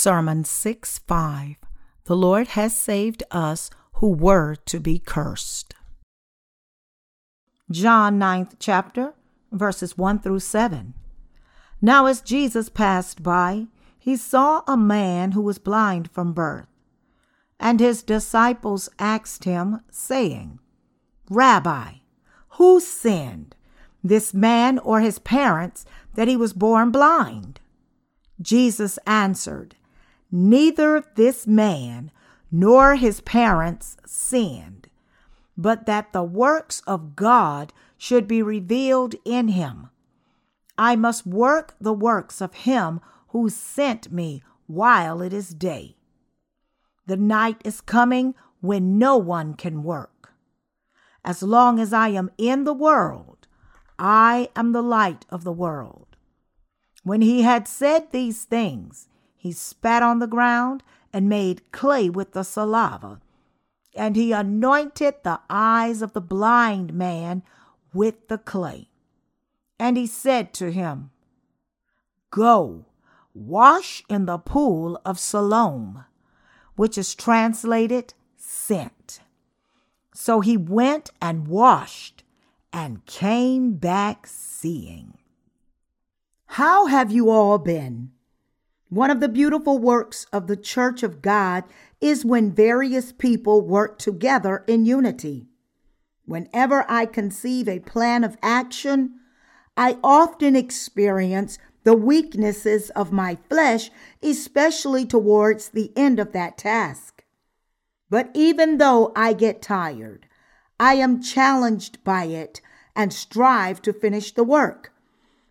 Sermon 6 5 The Lord has saved us who were to be cursed. John 9th chapter, verses 1 through 7. Now, as Jesus passed by, he saw a man who was blind from birth. And his disciples asked him, saying, Rabbi, who sinned, this man or his parents, that he was born blind? Jesus answered, Neither this man nor his parents sinned, but that the works of God should be revealed in him. I must work the works of him who sent me while it is day. The night is coming when no one can work. As long as I am in the world, I am the light of the world. When he had said these things, he spat on the ground and made clay with the saliva. And he anointed the eyes of the blind man with the clay. And he said to him, Go, wash in the pool of Siloam, which is translated sent. So he went and washed and came back seeing. How have you all been? One of the beautiful works of the Church of God is when various people work together in unity. Whenever I conceive a plan of action, I often experience the weaknesses of my flesh, especially towards the end of that task. But even though I get tired, I am challenged by it and strive to finish the work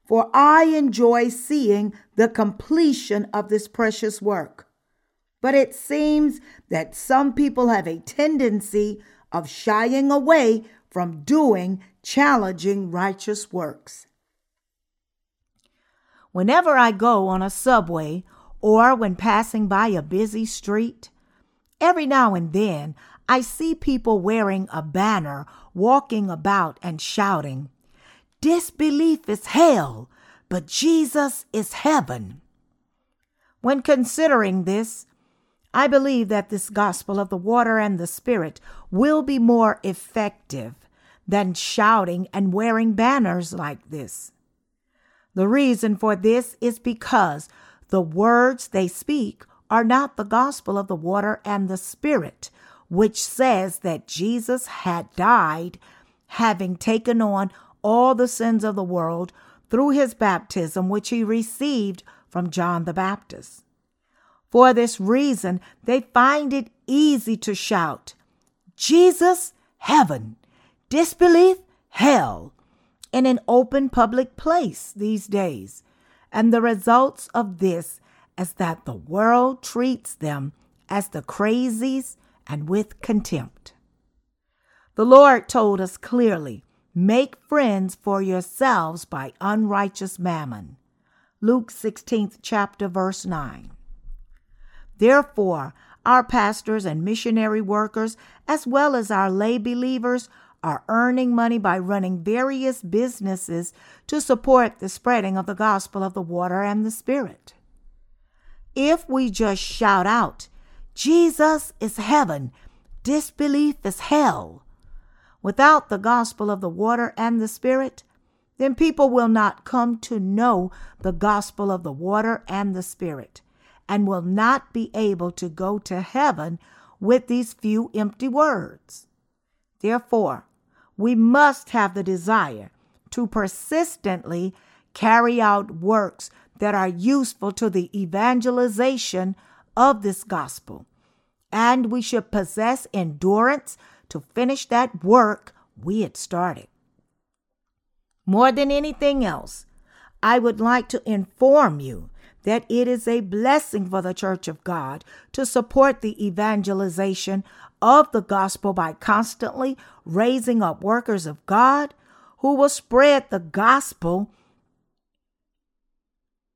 for I enjoy seeing the completion of this precious work. But it seems that some people have a tendency of shying away from doing challenging righteous works. Whenever I go on a subway or when passing by a busy street, every now and then I see people wearing a banner, walking about and shouting, Disbelief is hell, but Jesus is heaven. When considering this, I believe that this gospel of the water and the spirit will be more effective than shouting and wearing banners like this. The reason for this is because the words they speak are not the gospel of the water and the spirit, which says that Jesus had died, having taken on all the sins of the world through his baptism, which he received from John the Baptist. For this reason, they find it easy to shout, Jesus, heaven, disbelief, hell, in an open public place these days. And the results of this is that the world treats them as the crazies and with contempt. The Lord told us clearly Make friends for yourselves by unrighteous mammon. Luke 16th chapter verse 9. Therefore, our pastors and missionary workers, as well as our lay believers, are earning money by running various businesses to support the spreading of the gospel of the water and the Spirit. If we just shout out, Jesus is heaven, disbelief is hell, without the gospel of the water and the Spirit, then people will not come to know the gospel of the water and the Spirit and will not be able to go to heaven with these few empty words. Therefore, we must have the desire to persistently carry out works that are useful to the evangelization of this gospel. And we should possess endurance to finish that work we had started. More than anything else, I would like to inform you that it is a blessing for the Church of God to support the evangelization of the gospel by constantly raising up workers of God who will spread the gospel.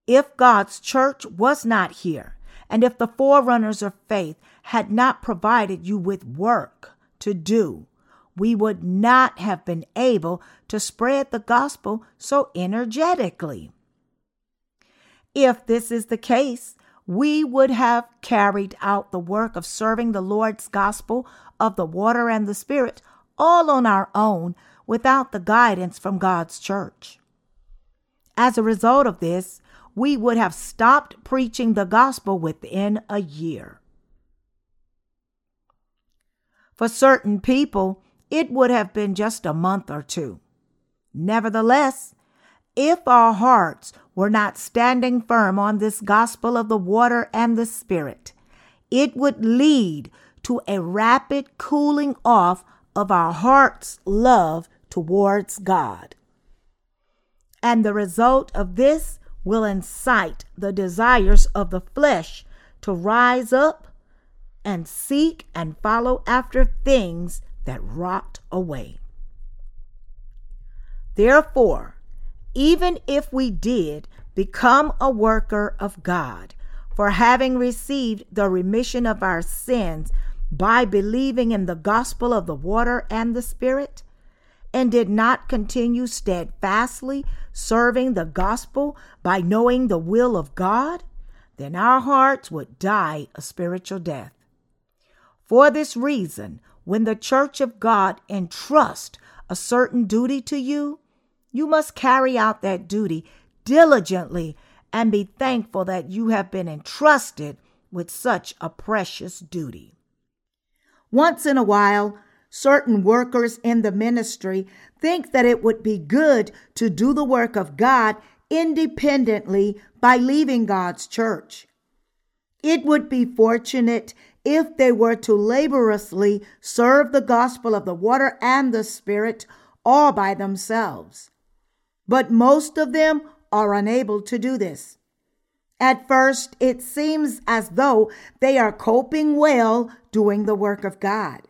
If God's church was not here, and if the forerunners of faith had not provided you with work, to do, we would not have been able to spread the gospel so energetically. If this is the case, we would have carried out the work of serving the Lord's gospel of the water and the Spirit all on our own without the guidance from God's church. As a result of this, we would have stopped preaching the gospel within a year. For certain people, it would have been just a month or two. Nevertheless, if our hearts were not standing firm on this gospel of the water and the Spirit, it would lead to a rapid cooling off of our heart's love towards God. And the result of this will incite the desires of the flesh to rise up and seek and follow after things that rot away. Therefore, even if we did become a worker of God, for having received the remission of our sins by believing in the gospel of the water and the Spirit, and did not continue steadfastly serving the gospel by knowing the will of God, then our hearts would die a spiritual death. For this reason, when the church of God entrusts a certain duty to you, you must carry out that duty diligently and be thankful that you have been entrusted with such a precious duty. Once in a while, certain workers in the ministry think that it would be good to do the work of God independently by leaving God's church. It would be fortunate if they were to laboriously serve the gospel of the water and the Spirit all by themselves. But most of them are unable to do this. At first, it seems as though they are coping well doing the work of God.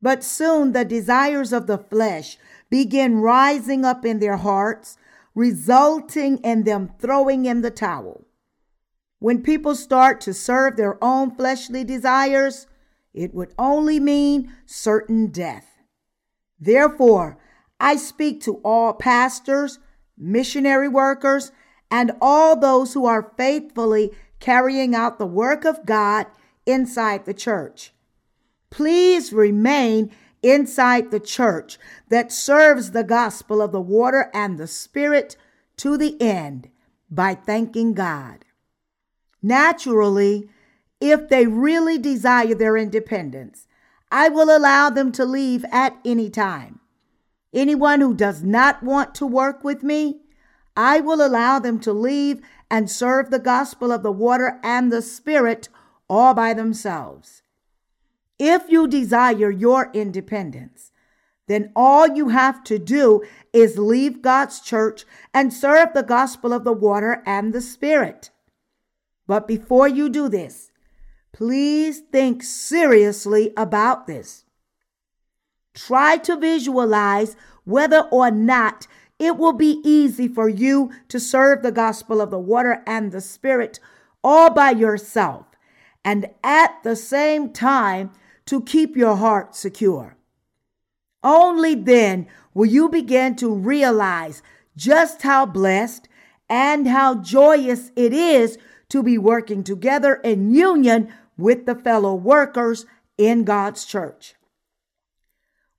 But soon the desires of the flesh begin rising up in their hearts, resulting in them throwing in the towel. When people start to serve their own fleshly desires, it would only mean certain death. Therefore, I speak to all pastors, missionary workers, and all those who are faithfully carrying out the work of God inside the church. Please remain inside the church that serves the gospel of the water and the spirit to the end by thanking God. Naturally, if they really desire their independence, I will allow them to leave at any time. Anyone who does not want to work with me, I will allow them to leave and serve the gospel of the water and the spirit all by themselves. If you desire your independence, then all you have to do is leave God's church and serve the gospel of the water and the spirit. But before you do this, please think seriously about this. Try to visualize whether or not it will be easy for you to serve the gospel of the water and the spirit all by yourself and at the same time to keep your heart secure. Only then will you begin to realize just how blessed and how joyous it is to be working together in union with the fellow workers in God's church.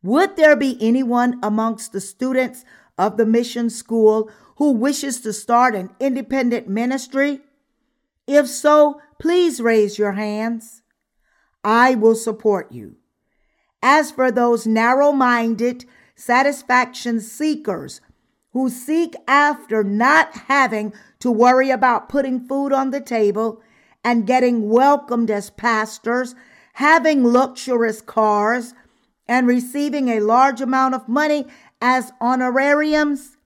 Would there be anyone amongst the students of the mission school who wishes to start an independent ministry? If so, please raise your hands. I will support you. As for those narrow minded, satisfaction seekers who seek after not having to worry about putting food on the table and getting welcomed as pastors, having luxurious cars, and receiving a large amount of money as honorariums,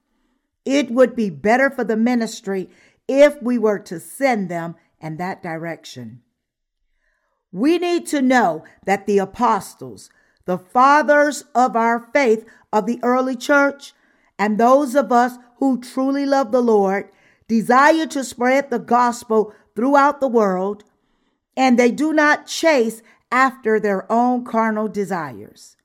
it would be better for the ministry if we were to send them in that direction. We need to know that the apostles, the fathers of our faith of the early church, and those of us who truly love the Lord desire to spread the gospel throughout the world, and they do not chase after their own carnal desires.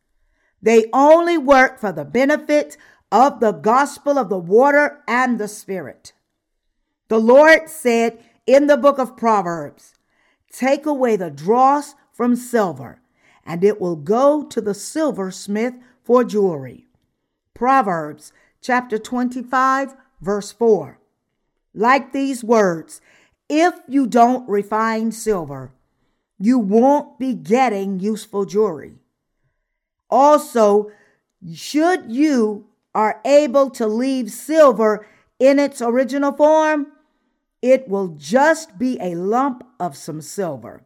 They only work for the benefit of the gospel of the water and the spirit. The Lord said in the book of Proverbs Take away the dross from silver, and it will go to the silversmith for jewelry. Proverbs chapter 25, verse 4. Like these words, if you don't refine silver, you won't be getting useful jewelry. Also, should you are able to leave silver in its original form, it will just be a lump of some silver,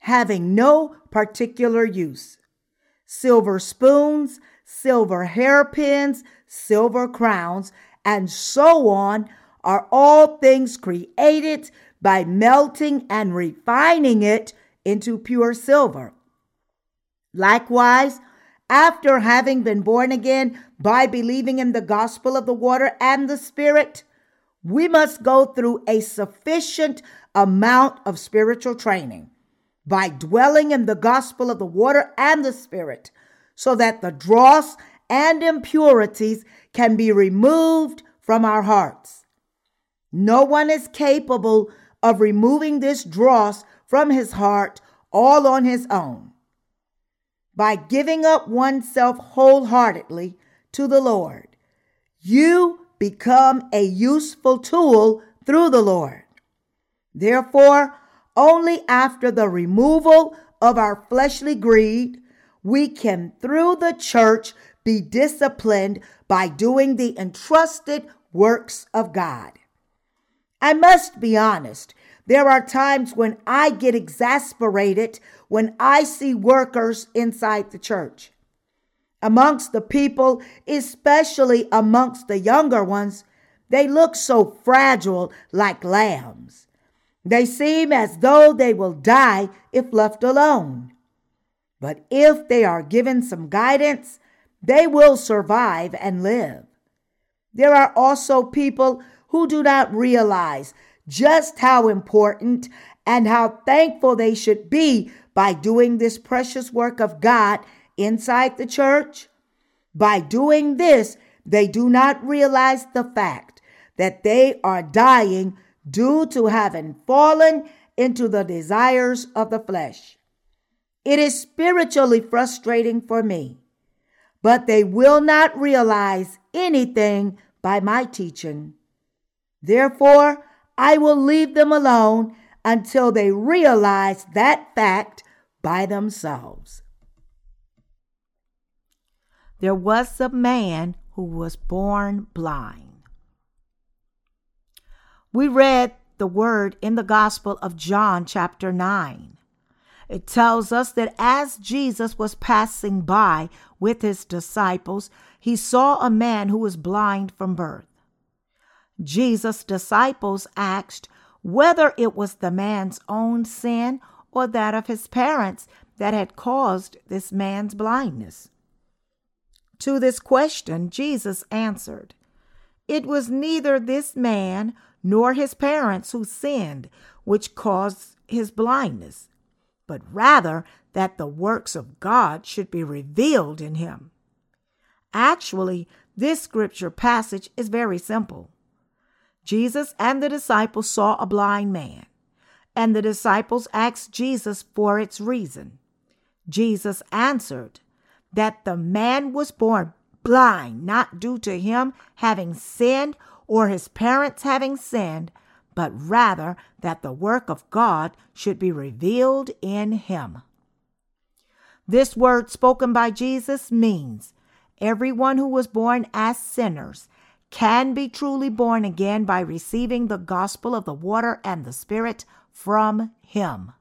having no particular use. Silver spoons, silver hairpins, silver crowns, and so on are all things created by melting and refining it into pure silver. Likewise, after having been born again by believing in the gospel of the water and the Spirit, we must go through a sufficient amount of spiritual training by dwelling in the gospel of the water and the Spirit so that the dross and impurities can be removed from our hearts. No one is capable of removing this dross from his heart all on his own by giving up oneself wholeheartedly to the Lord. You become a useful tool through the Lord. Therefore, only after the removal of our fleshly greed, we can, through the church, be disciplined by doing the entrusted works of God. I must be honest, there are times when I get exasperated when I see workers inside the church. Amongst the people, especially amongst the younger ones, they look so fragile like lambs. They seem as though they will die if left alone. But if they are given some guidance, they will survive and live. There are also people who do not realize just how important and how thankful they should be by doing this precious work of God inside the church. By doing this, they do not realize the fact that they are dying due to having fallen into the desires of the flesh. It is spiritually frustrating for me, but they will not realize anything by my teaching. Therefore, I will leave them alone until they realize that fact by themselves. There was a man who was born blind. We read the word in the Gospel of John, chapter 9. It tells us that as Jesus was passing by with his disciples, he saw a man who was blind from birth. Jesus' disciples asked whether it was the man's own sin or that of his parents that had caused this man's blindness. To this question, Jesus answered, It was neither this man nor his parents who sinned which caused his blindness, but rather that the works of God should be revealed in him. Actually, this scripture passage is very simple. Jesus and the disciples saw a blind man, and the disciples asked Jesus for its reason. Jesus answered that the man was born blind, not due to him having sinned or his parents having sinned, but rather that the work of God should be revealed in him. This word spoken by Jesus means everyone who was born as sinners can be truly born again by receiving the gospel of the water and the Spirit from Him.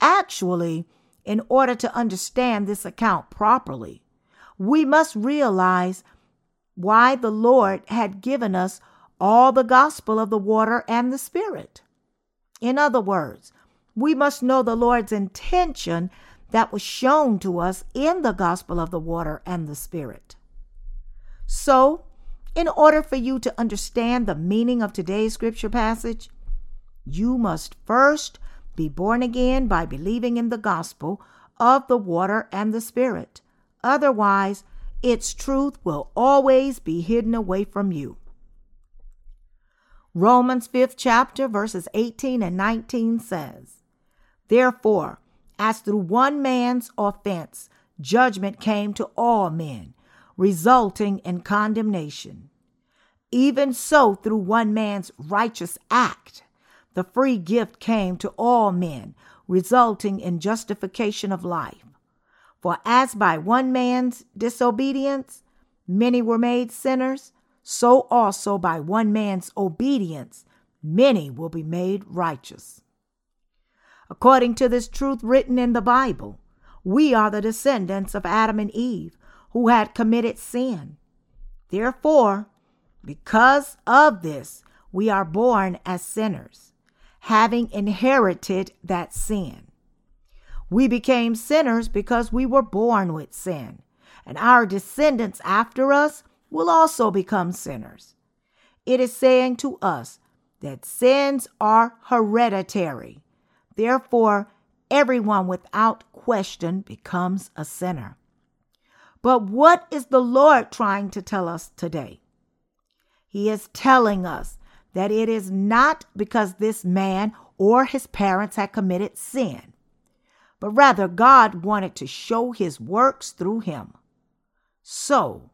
Actually, in order to understand this account properly, we must realize why the Lord had given us all the gospel of the water and the Spirit. In other words, we must know the Lord's intention that was shown to us in the gospel of the water and the Spirit. So, in order for you to understand the meaning of today's scripture passage, you must first be born again by believing in the gospel of the water and the Spirit. Otherwise, its truth will always be hidden away from you. Romans 5th chapter, verses 18 and 19 says, Therefore, as through one man's offense, judgment came to all men, resulting in condemnation. Even so, through one man's righteous act, the free gift came to all men, resulting in justification of life. For as by one man's disobedience many were made sinners, so also by one man's obedience many will be made righteous. According to this truth written in the Bible, we are the descendants of Adam and Eve who had committed sin. Therefore, because of this, we are born as sinners, having inherited that sin. We became sinners because we were born with sin, and our descendants after us will also become sinners. It is saying to us that sins are hereditary. Therefore, everyone without question becomes a sinner. But what is the Lord trying to tell us today? He is telling us that it is not because this man or his parents had committed sin, but rather God wanted to show his works through him. So,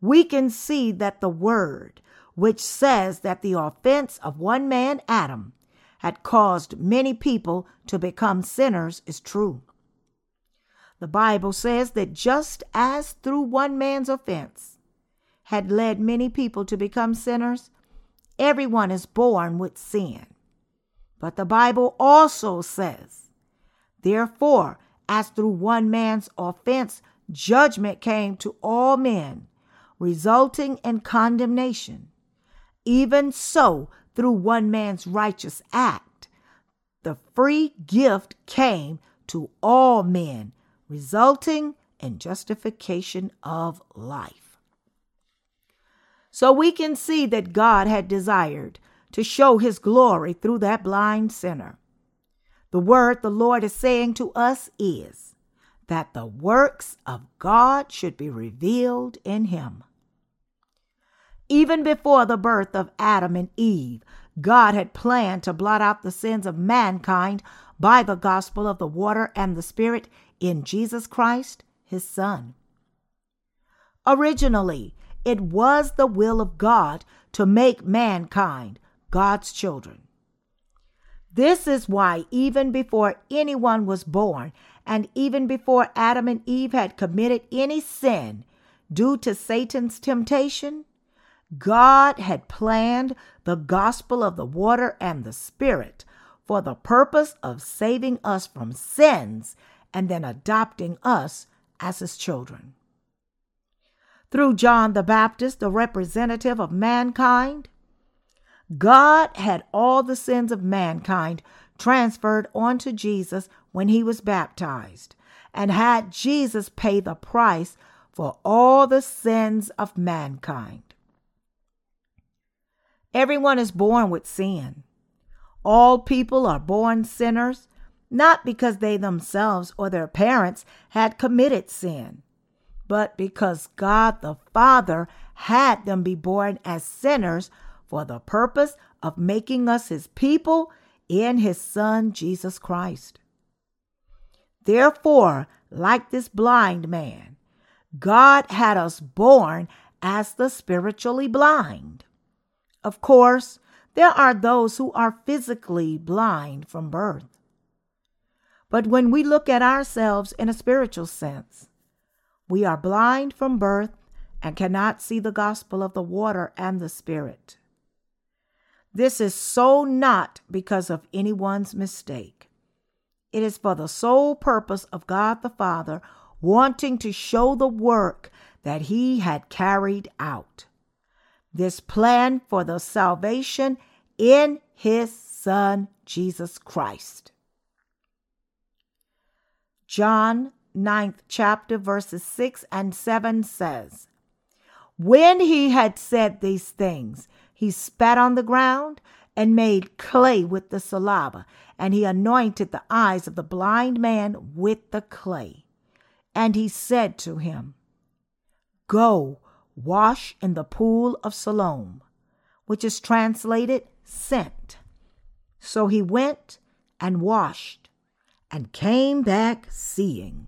we can see that the word, which says that the offense of one man, Adam, had caused many people to become sinners, is true. The Bible says that just as through one man's offense, had led many people to become sinners, everyone is born with sin. But the Bible also says, Therefore, as through one man's offense, judgment came to all men, resulting in condemnation, even so, through one man's righteous act, the free gift came to all men, resulting in justification of life. So we can see that God had desired to show his glory through that blind sinner. The word the Lord is saying to us is that the works of God should be revealed in him. Even before the birth of Adam and Eve, God had planned to blot out the sins of mankind by the gospel of the water and the Spirit in Jesus Christ, his Son. Originally, it was the will of God to make mankind God's children. This is why, even before anyone was born, and even before Adam and Eve had committed any sin due to Satan's temptation, God had planned the gospel of the water and the Spirit for the purpose of saving us from sins and then adopting us as his children through John the Baptist, the representative of mankind, God had all the sins of mankind transferred onto Jesus when he was baptized and had Jesus pay the price for all the sins of mankind. Everyone is born with sin. All people are born sinners, not because they themselves or their parents had committed sin, but because God the Father had them be born as sinners for the purpose of making us his people in his Son Jesus Christ. Therefore, like this blind man, God had us born as the spiritually blind. Of course, there are those who are physically blind from birth. But when we look at ourselves in a spiritual sense, we are blind from birth and cannot see the gospel of the water and the Spirit. This is so not because of anyone's mistake. It is for the sole purpose of God the Father wanting to show the work that He had carried out. This plan for the salvation in His Son, Jesus Christ. John ninth chapter, verses 6 and 7 says, When he had said these things, he spat on the ground and made clay with the saliva, and he anointed the eyes of the blind man with the clay. And he said to him, Go, wash in the pool of Siloam, which is translated sent. So he went and washed and came back seeing.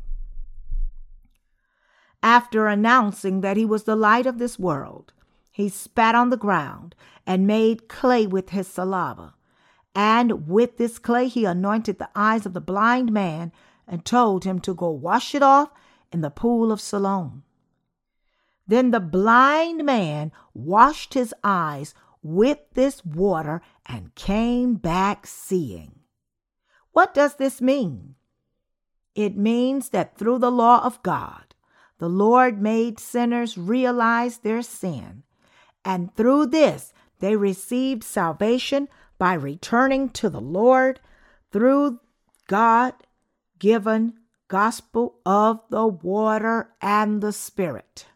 After announcing that he was the light of this world, he spat on the ground and made clay with his saliva. And with this clay he anointed the eyes of the blind man and told him to go wash it off in the pool of Siloam. Then the blind man washed his eyes with this water and came back seeing. What does this mean? It means that through the law of God, the Lord made sinners realize their sin, and through this they received salvation by returning to the Lord through God given gospel of the water and the Spirit.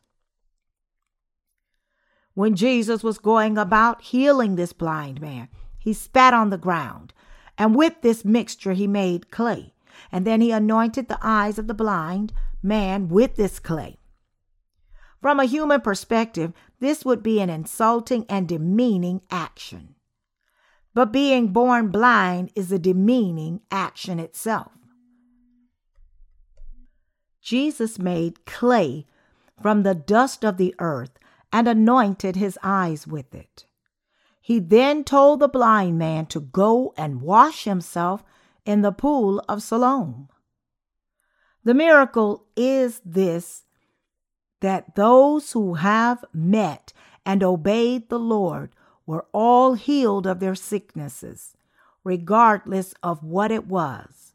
When Jesus was going about healing this blind man, he spat on the ground, and with this mixture he made clay, and then he anointed the eyes of the blind man with this clay. From a human perspective, this would be an insulting and demeaning action. But being born blind is a demeaning action itself. Jesus made clay from the dust of the earth and anointed his eyes with it. He then told the blind man to go and wash himself in the pool of Siloam. The miracle is this that those who have met and obeyed the Lord were all healed of their sicknesses, regardless of what it was.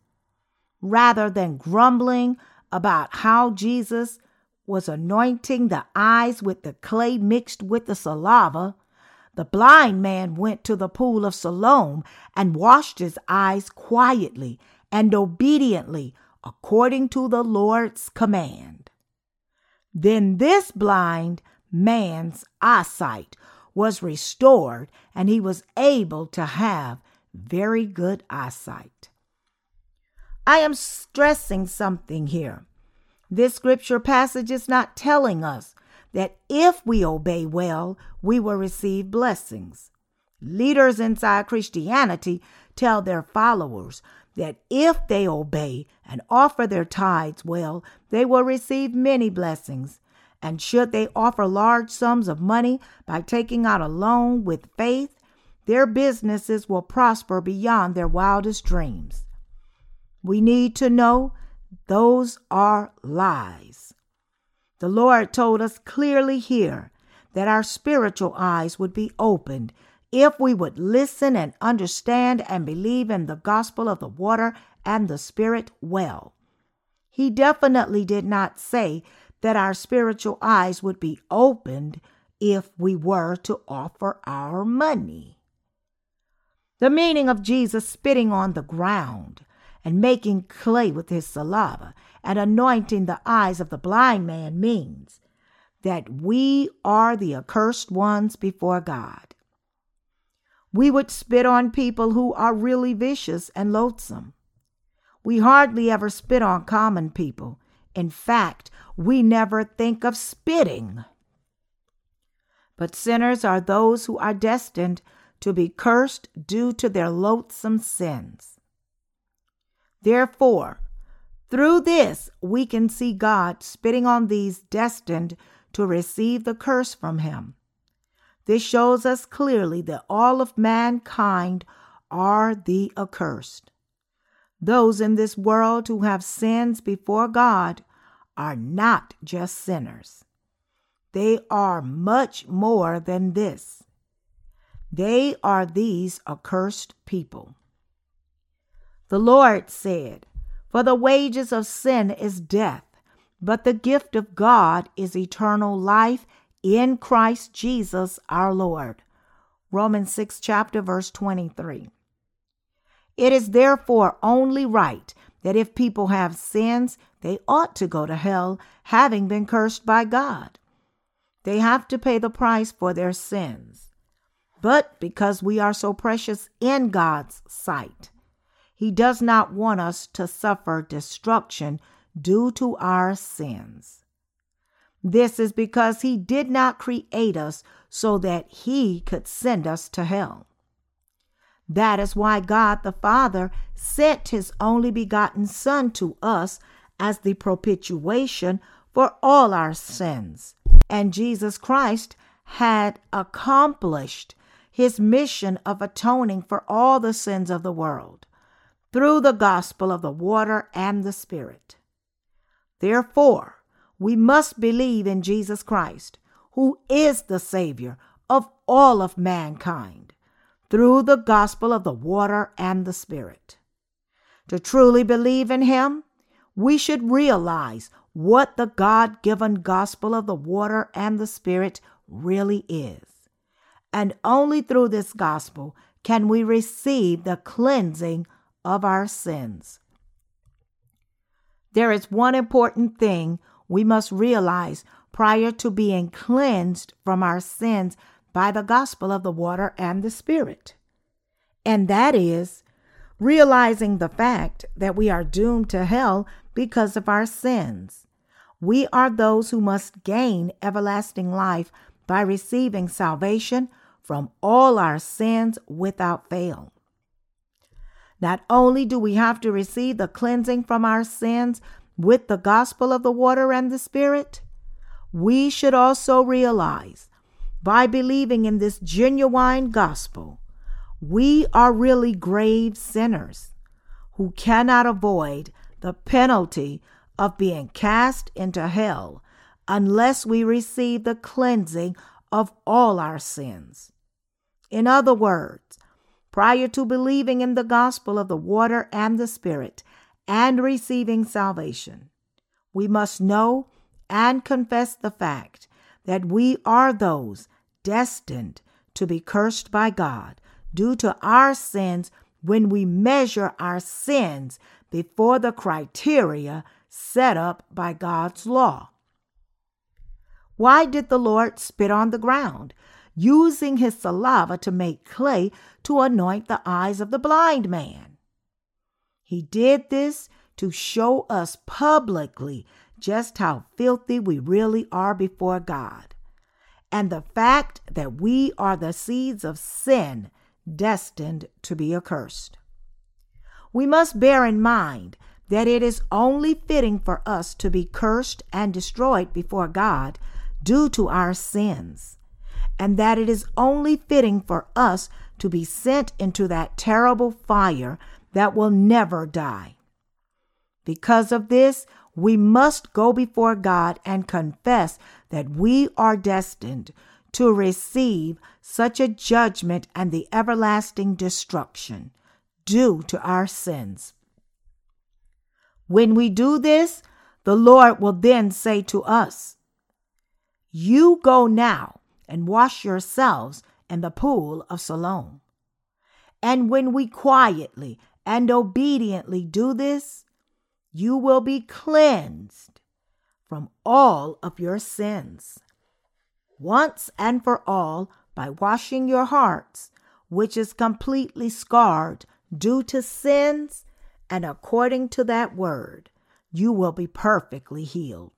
Rather than grumbling about how Jesus was anointing the eyes with the clay mixed with the saliva, the blind man went to the pool of Siloam and washed his eyes quietly and obediently according to the Lord's command. Then this blind man's eyesight was restored and he was able to have very good eyesight. I am stressing something here. This scripture passage is not telling us that if we obey well, we will receive blessings. Leaders inside Christianity tell their followers that if they obey and offer their tithes well, they will receive many blessings. And should they offer large sums of money by taking out a loan with faith, their businesses will prosper beyond their wildest dreams. We need to know those are lies. The Lord told us clearly here that our spiritual eyes would be opened if we would listen and understand and believe in the gospel of the water and the Spirit well. He definitely did not say that our spiritual eyes would be opened if we were to offer our money. The meaning of Jesus spitting on the ground and making clay with his saliva and anointing the eyes of the blind man means that we are the accursed ones before God. We would spit on people who are really vicious and loathsome. We hardly ever spit on common people. In fact, we never think of spitting. But sinners are those who are destined to be cursed due to their loathsome sins. Therefore, through this, we can see God spitting on these destined to receive the curse from Him. This shows us clearly that all of mankind are the accursed. Those in this world who have sins before God are not just sinners. They are much more than this. They are these accursed people. The Lord said, For the wages of sin is death, but the gift of God is eternal life in Christ Jesus our Lord. Romans 6 chapter verse 23. It is therefore only right that if people have sins, they ought to go to hell, having been cursed by God. They have to pay the price for their sins. But because we are so precious in God's sight, he does not want us to suffer destruction due to our sins. This is because He did not create us so that He could send us to hell. That is why God the Father sent his only begotten Son to us as the propitiation for all our sins. And Jesus Christ had accomplished his mission of atoning for all the sins of the world through the gospel of the water and the Spirit. Therefore, we must believe in Jesus Christ, who is the Savior of all of mankind, through the gospel of the water and the Spirit. To truly believe in Him, we should realize what the God given gospel of the water and the Spirit really is. And only through this gospel can we receive the cleansing of our sins. There is one important thing we must realize prior to being cleansed from our sins by the gospel of the water and the Spirit. And that is realizing the fact that we are doomed to hell because of our sins. We are those who must gain everlasting life by receiving salvation from all our sins without fail. Not only do we have to receive the cleansing from our sins with the gospel of the water and the Spirit, we should also realize by believing in this genuine gospel, we are really grave sinners who cannot avoid the penalty of being cast into hell unless we receive the cleansing of all our sins. In other words, prior to believing in the gospel of the water and the Spirit and receiving salvation. We must know and confess the fact that we are those destined to be cursed by God due to our sins when we measure our sins before the criteria set up by God's law. Why did the Lord spit on the ground? Using his saliva to make clay to anoint the eyes of the blind man. He did this to show us publicly just how filthy we really are before God, and the fact that we are the seeds of sin destined to be accursed. We must bear in mind that it is only fitting for us to be cursed and destroyed before God due to our sins and that it is only fitting for us to be sent into that terrible fire that will never die. Because of this, we must go before God and confess that we are destined to receive such a judgment and the everlasting destruction due to our sins. When we do this, the Lord will then say to us, You go now and wash yourselves in the pool of Siloam. And when we quietly and obediently do this, you will be cleansed from all of your sins. Once and for all, by washing your hearts, which is completely scarred due to sins, and according to that word, you will be perfectly healed.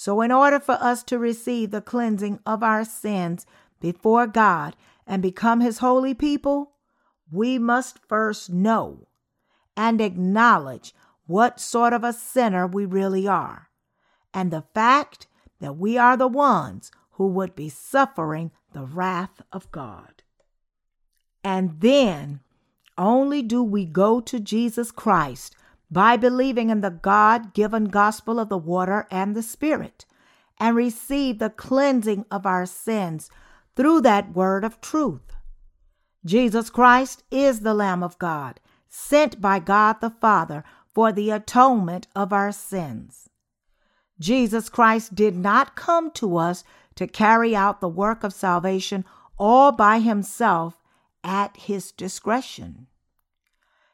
So, in order for us to receive the cleansing of our sins before God and become His holy people, we must first know and acknowledge what sort of a sinner we really are, and the fact that we are the ones who would be suffering the wrath of God. And then only do we go to Jesus Christ by believing in the God given gospel of the water and the Spirit, and receive the cleansing of our sins through that word of truth. Jesus Christ is the Lamb of God, sent by God the Father for the atonement of our sins. Jesus Christ did not come to us to carry out the work of salvation all by himself at his discretion.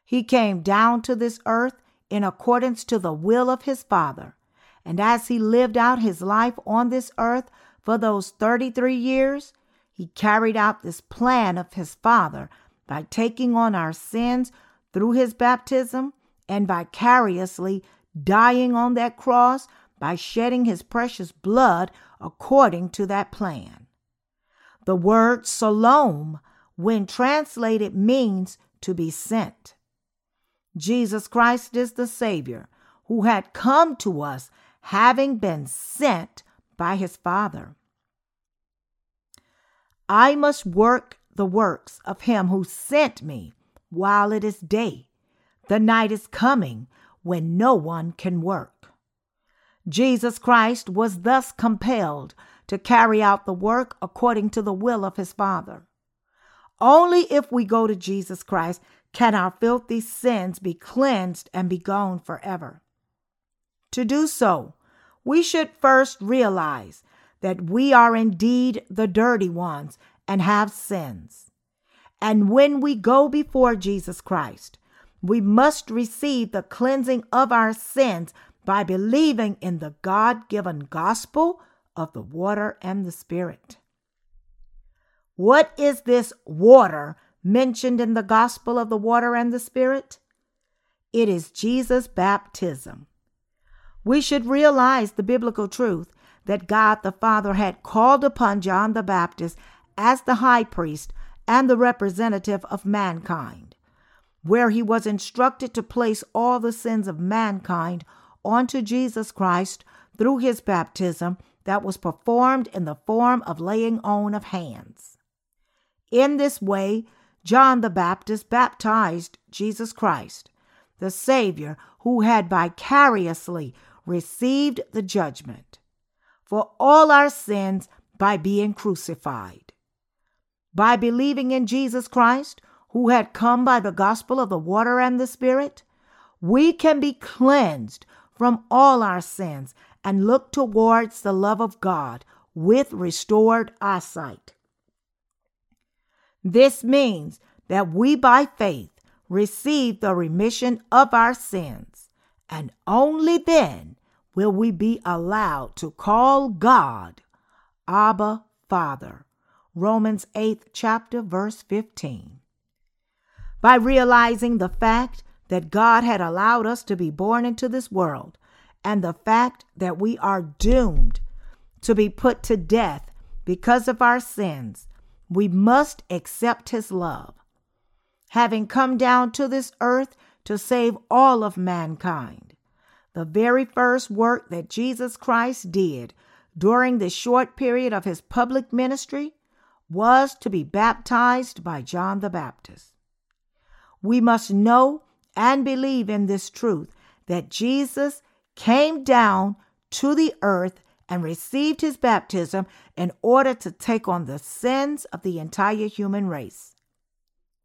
He came down to this earth in accordance to the will of his Father. And as he lived out his life on this earth for those 33 years, he carried out this plan of his Father by taking on our sins through his baptism and vicariously dying on that cross by shedding his precious blood according to that plan. The word Siloam, when translated means to be sent. Jesus Christ is the Savior who had come to us having been sent by his Father. I must work the works of him who sent me while it is day. The night is coming when no one can work. Jesus Christ was thus compelled to carry out the work according to the will of his Father. Only if we go to Jesus Christ can our filthy sins be cleansed and be gone forever. To do so, we should first realize that we are indeed the dirty ones and have sins. And when we go before Jesus Christ, we must receive the cleansing of our sins by believing in the God given gospel of the water and the Spirit. What is this water mentioned in the gospel of the water and the Spirit? It is Jesus' baptism. We should realize the biblical truth that God the Father had called upon John the Baptist as the high priest and the representative of mankind, where he was instructed to place all the sins of mankind onto Jesus Christ through his baptism that was performed in the form of laying on of hands. In this way, John the Baptist baptized Jesus Christ, the Savior who had vicariously received the judgment for all our sins by being crucified. By believing in Jesus Christ, who had come by the gospel of the water and the Spirit, we can be cleansed from all our sins and look towards the love of God with restored eyesight. This means that we by faith receive the remission of our sins, and only then will we be allowed to call God Abba Father. Romans 8th chapter verse 15. By realizing the fact that God had allowed us to be born into this world and the fact that we are doomed to be put to death because of our sins, we must accept his love. Having come down to this earth to save all of mankind, the very first work that Jesus Christ did during the short period of his public ministry was to be baptized by John the Baptist. We must know and believe in this truth that Jesus came down to the earth and received his baptism in order to take on the sins of the entire human race.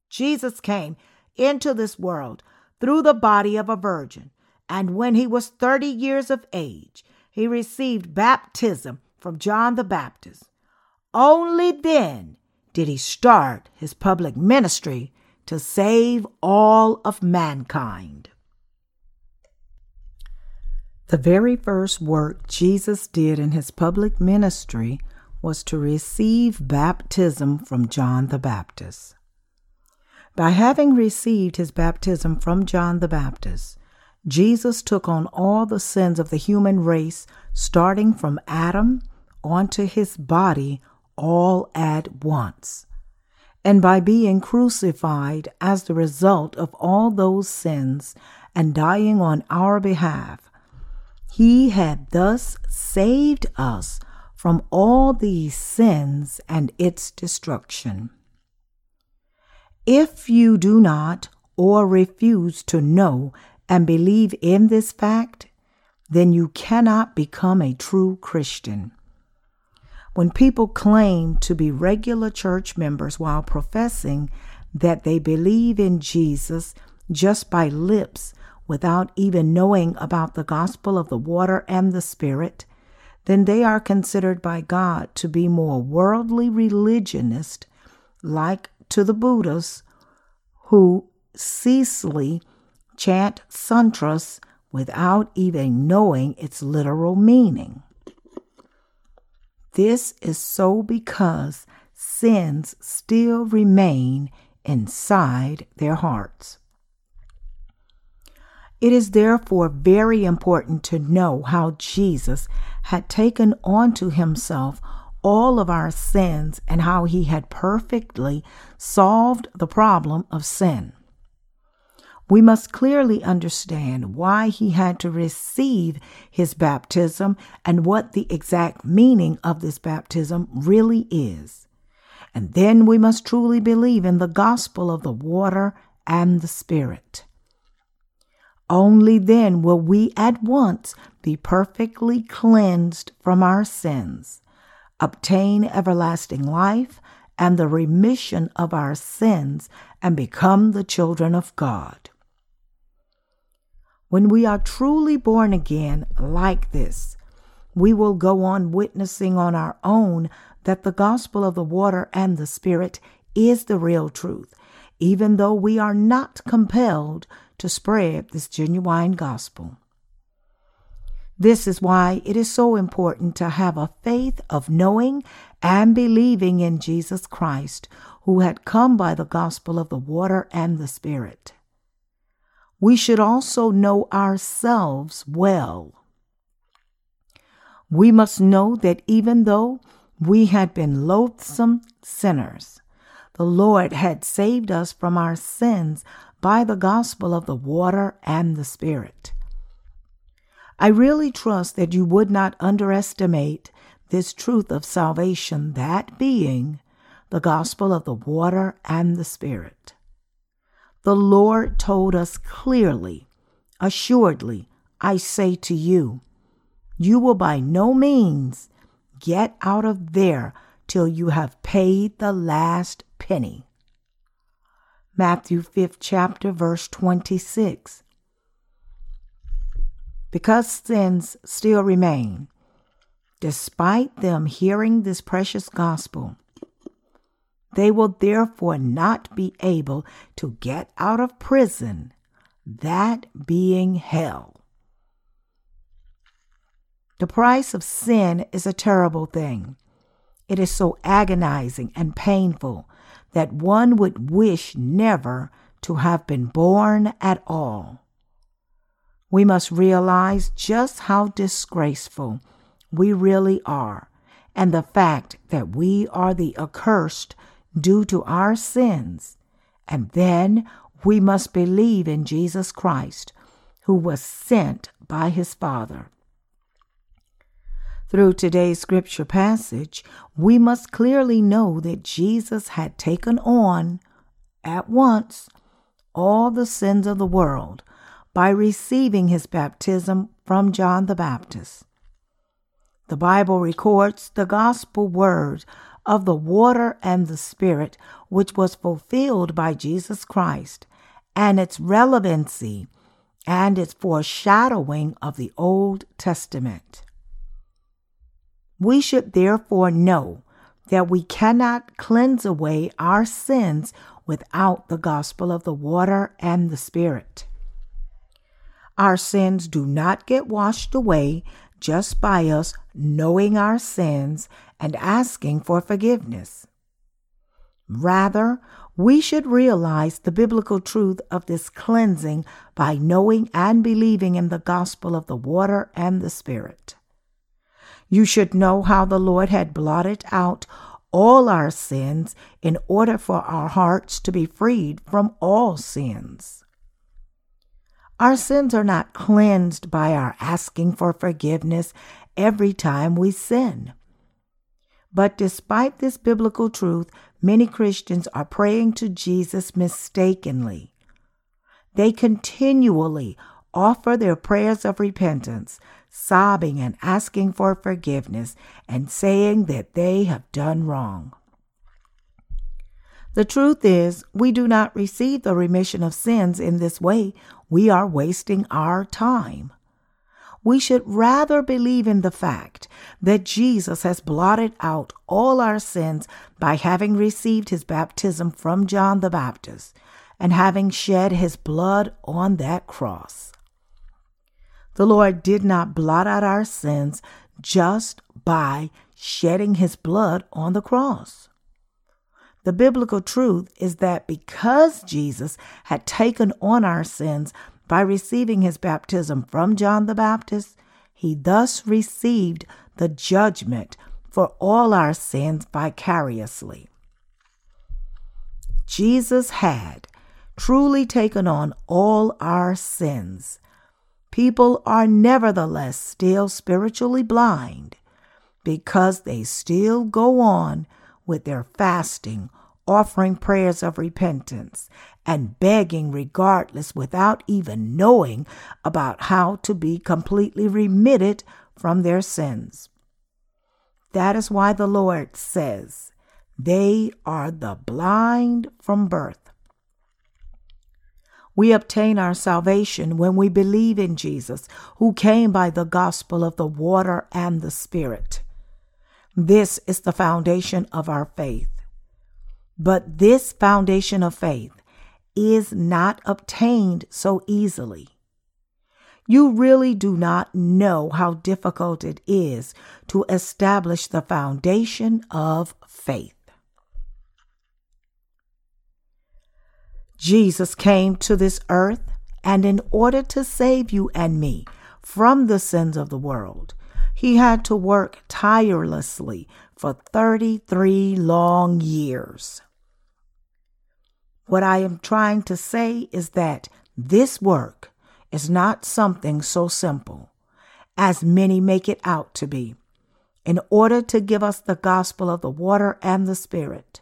Jesus came into this world through the body of a virgin, and when he was 30 years of age, he received baptism from John the Baptist. Only then did he start his public ministry to save all of mankind. The very first work Jesus did in his public ministry was to receive baptism from John the Baptist. By having received his baptism from John the Baptist, Jesus took on all the sins of the human race, starting from Adam onto his body, all at once. And by being crucified as the result of all those sins and dying on our behalf, he had thus saved us from all these sins and its destruction. If you do not or refuse to know and believe in this fact, then you cannot become a true Christian. When people claim to be regular church members while professing that they believe in Jesus just by lips without even knowing about the gospel of the water and the Spirit, then they are considered by God to be more worldly religionist, like to the Buddhists who ceaselessly chant sutras without even knowing its literal meaning. This is so because sins still remain inside their hearts. It is therefore very important to know how Jesus had taken onto himself all of our sins and how he had perfectly solved the problem of sin. We must clearly understand why he had to receive his baptism and what the exact meaning of this baptism really is. And then we must truly believe in the gospel of the water and the Spirit. Only then will we at once be perfectly cleansed from our sins, obtain everlasting life and the remission of our sins, and become the children of God. When we are truly born again like this, we will go on witnessing on our own that the gospel of the water and the Spirit is the real truth, even though we are not compelled to spread this genuine gospel. This is why it is so important to have a faith of knowing and believing in Jesus Christ, who had come by the gospel of the water and the Spirit. We should also know ourselves well. We must know that even though we had been loathsome sinners, the Lord had saved us from our sins by the gospel of the water and the Spirit. I really trust that you would not underestimate this truth of salvation, that being the gospel of the water and the Spirit. The Lord told us clearly, assuredly, I say to you, you will by no means get out of there till you have paid the last penny. Matthew 5th chapter verse 26 because sins still remain, despite them hearing this precious gospel. They will therefore not be able to get out of prison, that being hell. The price of sin is a terrible thing. It is so agonizing and painful that one would wish never to have been born at all we must realize just how disgraceful we really are and the fact that we are the accursed due to our sins. And then we must believe in Jesus Christ, who was sent by his Father. Through today's scripture passage, we must clearly know that Jesus had taken on at once all the sins of the world by receiving his baptism from John the Baptist. The Bible records the gospel word of the water and the Spirit, which was fulfilled by Jesus Christ, and its relevancy and its foreshadowing of the Old Testament. We should therefore know that we cannot cleanse away our sins without the gospel of the water and the Spirit. Our sins do not get washed away just by us knowing our sins and asking for forgiveness. Rather, we should realize the biblical truth of this cleansing by knowing and believing in the gospel of the water and the Spirit. You should know how the Lord had blotted out all our sins in order for our hearts to be freed from all sins. Our sins are not cleansed by our asking for forgiveness every time we sin. But despite this biblical truth, many Christians are praying to Jesus mistakenly. They continually offer their prayers of repentance, sobbing and asking for forgiveness and saying that they have done wrong. The truth is, we do not receive the remission of sins in this way. We are wasting our time. We should rather believe in the fact that Jesus has blotted out all our sins by having received his baptism from John the Baptist and having shed his blood on that cross. The Lord did not blot out our sins just by shedding his blood on the cross. The biblical truth is that because Jesus had taken on our sins by receiving his baptism from John the Baptist, he thus received the judgment for all our sins vicariously. Jesus had truly taken on all our sins. People are nevertheless still spiritually blind because they still go on with their fasting, offering prayers of repentance, and begging regardless without even knowing about how to be completely remitted from their sins. That is why the Lord says, They are the blind from birth. We obtain our salvation when we believe in Jesus, who came by the gospel of the water and the Spirit. This is the foundation of our faith. But this foundation of faith is not obtained so easily. You really do not know how difficult it is to establish the foundation of faith. Jesus came to this earth, and in order to save you and me from the sins of the world, he had to work tirelessly for 33 long years. What I am trying to say is that this work is not something so simple as many make it out to be. In order to give us the gospel of the water and the Spirit,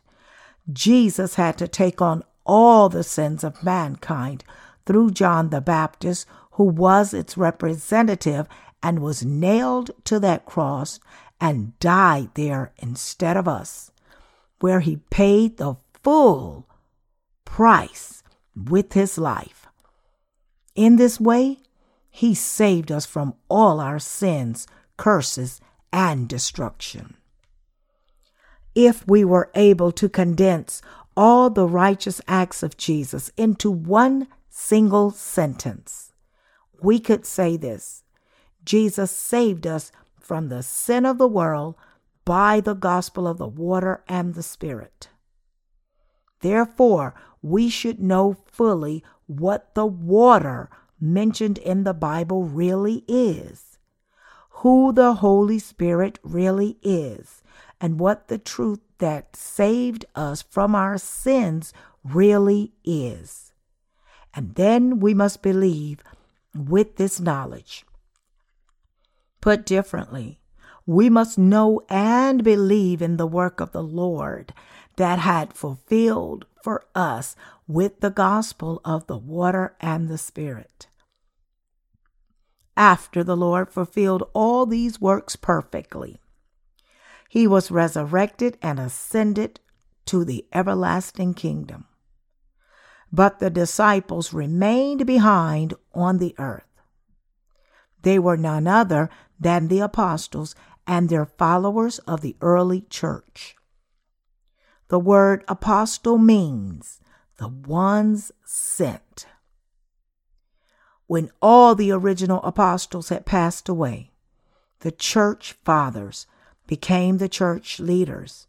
Jesus had to take on all the sins of mankind through John the Baptist, who was its representative and was nailed to that cross and died there instead of us, where he paid the full price with his life. In this way, he saved us from all our sins, curses, and destruction. If we were able to condense all the righteous acts of Jesus into one single sentence, we could say this Jesus saved us from the sin of the world by the gospel of the water and the Spirit. Therefore, we should know fully what the water mentioned in the Bible really is, who the Holy Spirit really is, and what the truth that saved us from our sins really is. And then we must believe with this knowledge. Put differently, we must know and believe in the work of the Lord that had fulfilled for us with the gospel of the water and the Spirit. After the Lord fulfilled all these works perfectly, he was resurrected and ascended to the everlasting kingdom. But the disciples remained behind on the earth. They were none other than the apostles and their followers of the early church. The word apostle means the ones sent. When all the original apostles had passed away, the church fathers became the church leaders.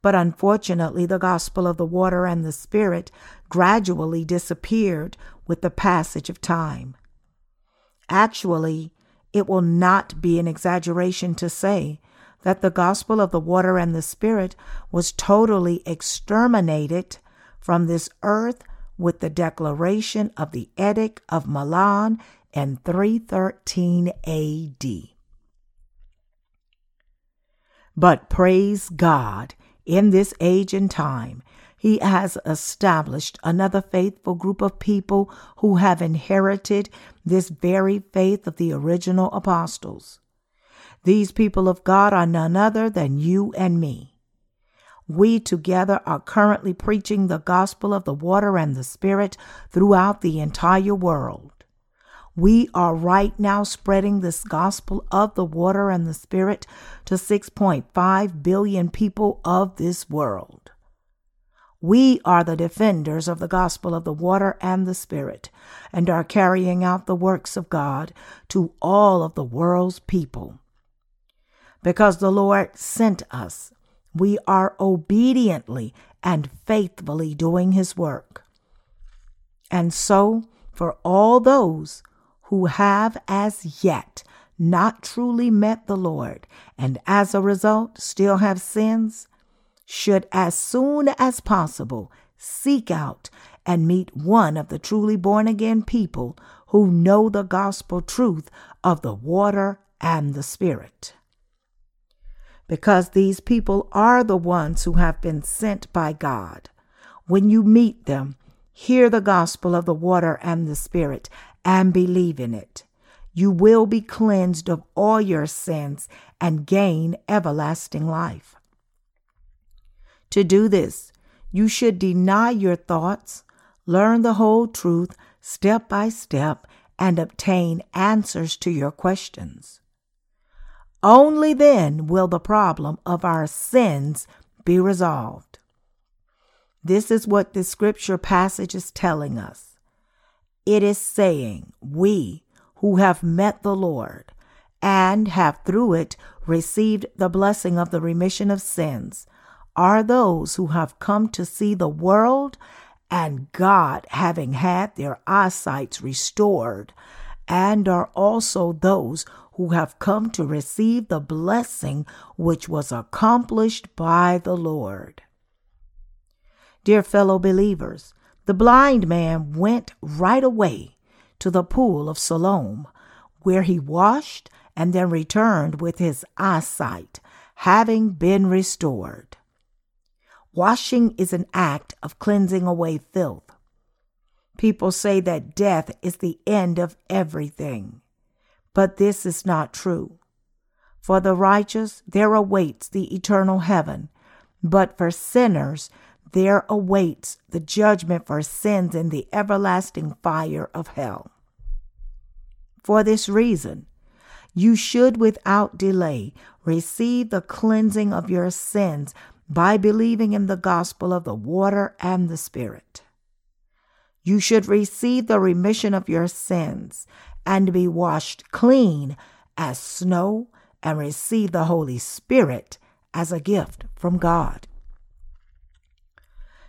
But unfortunately, the gospel of the water and the spirit gradually disappeared with the passage of time. Actually, it will not be an exaggeration to say that the gospel of the water and the spirit was totally exterminated from this earth with the declaration of the Edict of Milan in 313 AD. But praise God, in this age and time, He has established another faithful group of people who have inherited this very faith of the original apostles. These people of God are none other than you and me. We together are currently preaching the gospel of the water and the spirit throughout the entire world. We are right now spreading this gospel of the water and the spirit to 6.5 billion people of this world. We are the defenders of the gospel of the water and the spirit and are carrying out the works of God to all of the world's people. Because the Lord sent us we are obediently and faithfully doing His work. And so, for all those who have as yet not truly met the Lord and as a result still have sins should as soon as possible seek out and meet one of the truly born again people who know the gospel truth of the water and the Spirit. Because these people are the ones who have been sent by God. When you meet them, hear the gospel of the water and the Spirit and believe in it. You will be cleansed of all your sins and gain everlasting life. To do this, you should deny your thoughts, learn the whole truth step by step, and obtain answers to your questions. Only then will the problem of our sins be resolved. This is what the scripture passage is telling us. It is saying, We who have met the Lord and have through it received the blessing of the remission of sins are those who have come to see the world and God having had their eyesight restored, and are also those who have come to receive the blessing which was accomplished by the Lord. Dear fellow believers, the blind man went right away to the pool of Siloam, where he washed and then returned with his eyesight, having been restored. Washing is an act of cleansing away filth. People say that death is the end of everything, but this is not true. For the righteous, there awaits the eternal heaven, but for sinners, there awaits the judgment for sins in the everlasting fire of hell. For this reason, you should without delay receive the cleansing of your sins by believing in the gospel of the water and the Spirit. You should receive the remission of your sins and be washed clean as snow and receive the Holy Spirit as a gift from God.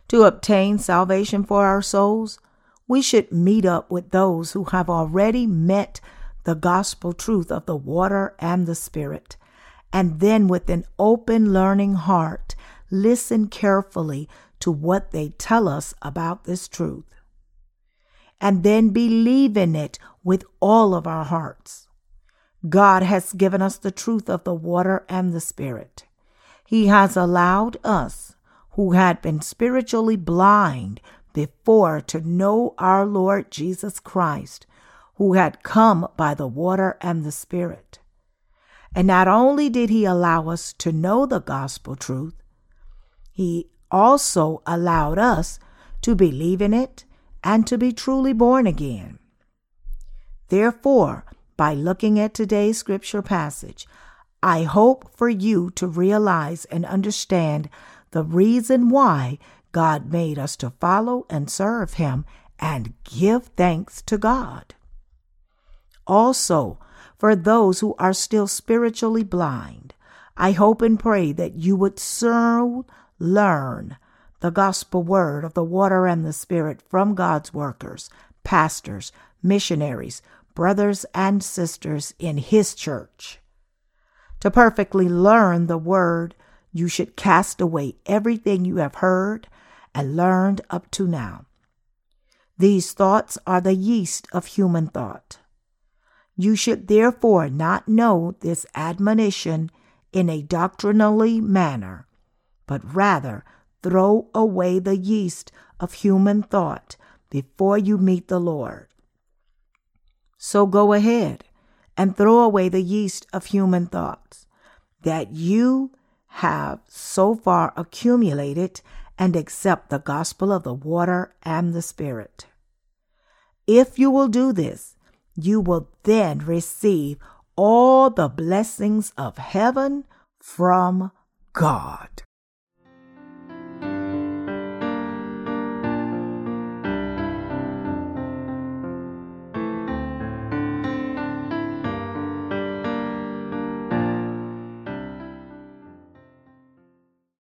To obtain salvation for our souls, we should meet up with those who have already met the gospel truth of the water and the Spirit, and then with an open, learning heart, listen carefully to what they tell us about this truth. And then believe in it with all of our hearts. God has given us the truth of the water and the Spirit. He has allowed us, who had been spiritually blind before, to know our Lord Jesus Christ, who had come by the water and the Spirit. And not only did He allow us to know the gospel truth, he also allowed us to believe in it and to be truly born again. Therefore, by looking at today's scripture passage, I hope for you to realize and understand the reason why God made us to follow and serve Him and give thanks to God. Also, for those who are still spiritually blind, I hope and pray that you would serve learn the gospel word of the water and the spirit from God's workers, pastors, missionaries, brothers, and sisters in His church. To perfectly learn the word, you should cast away everything you have heard and learned up to now. These thoughts are the yeast of human thought. You should therefore not know this admonition in a doctrinally manner but rather throw away the yeast of human thought before you meet the Lord. So go ahead and throw away the yeast of human thoughts that you have so far accumulated and accept the gospel of the water and the Spirit. If you will do this, you will then receive all the blessings of heaven from God.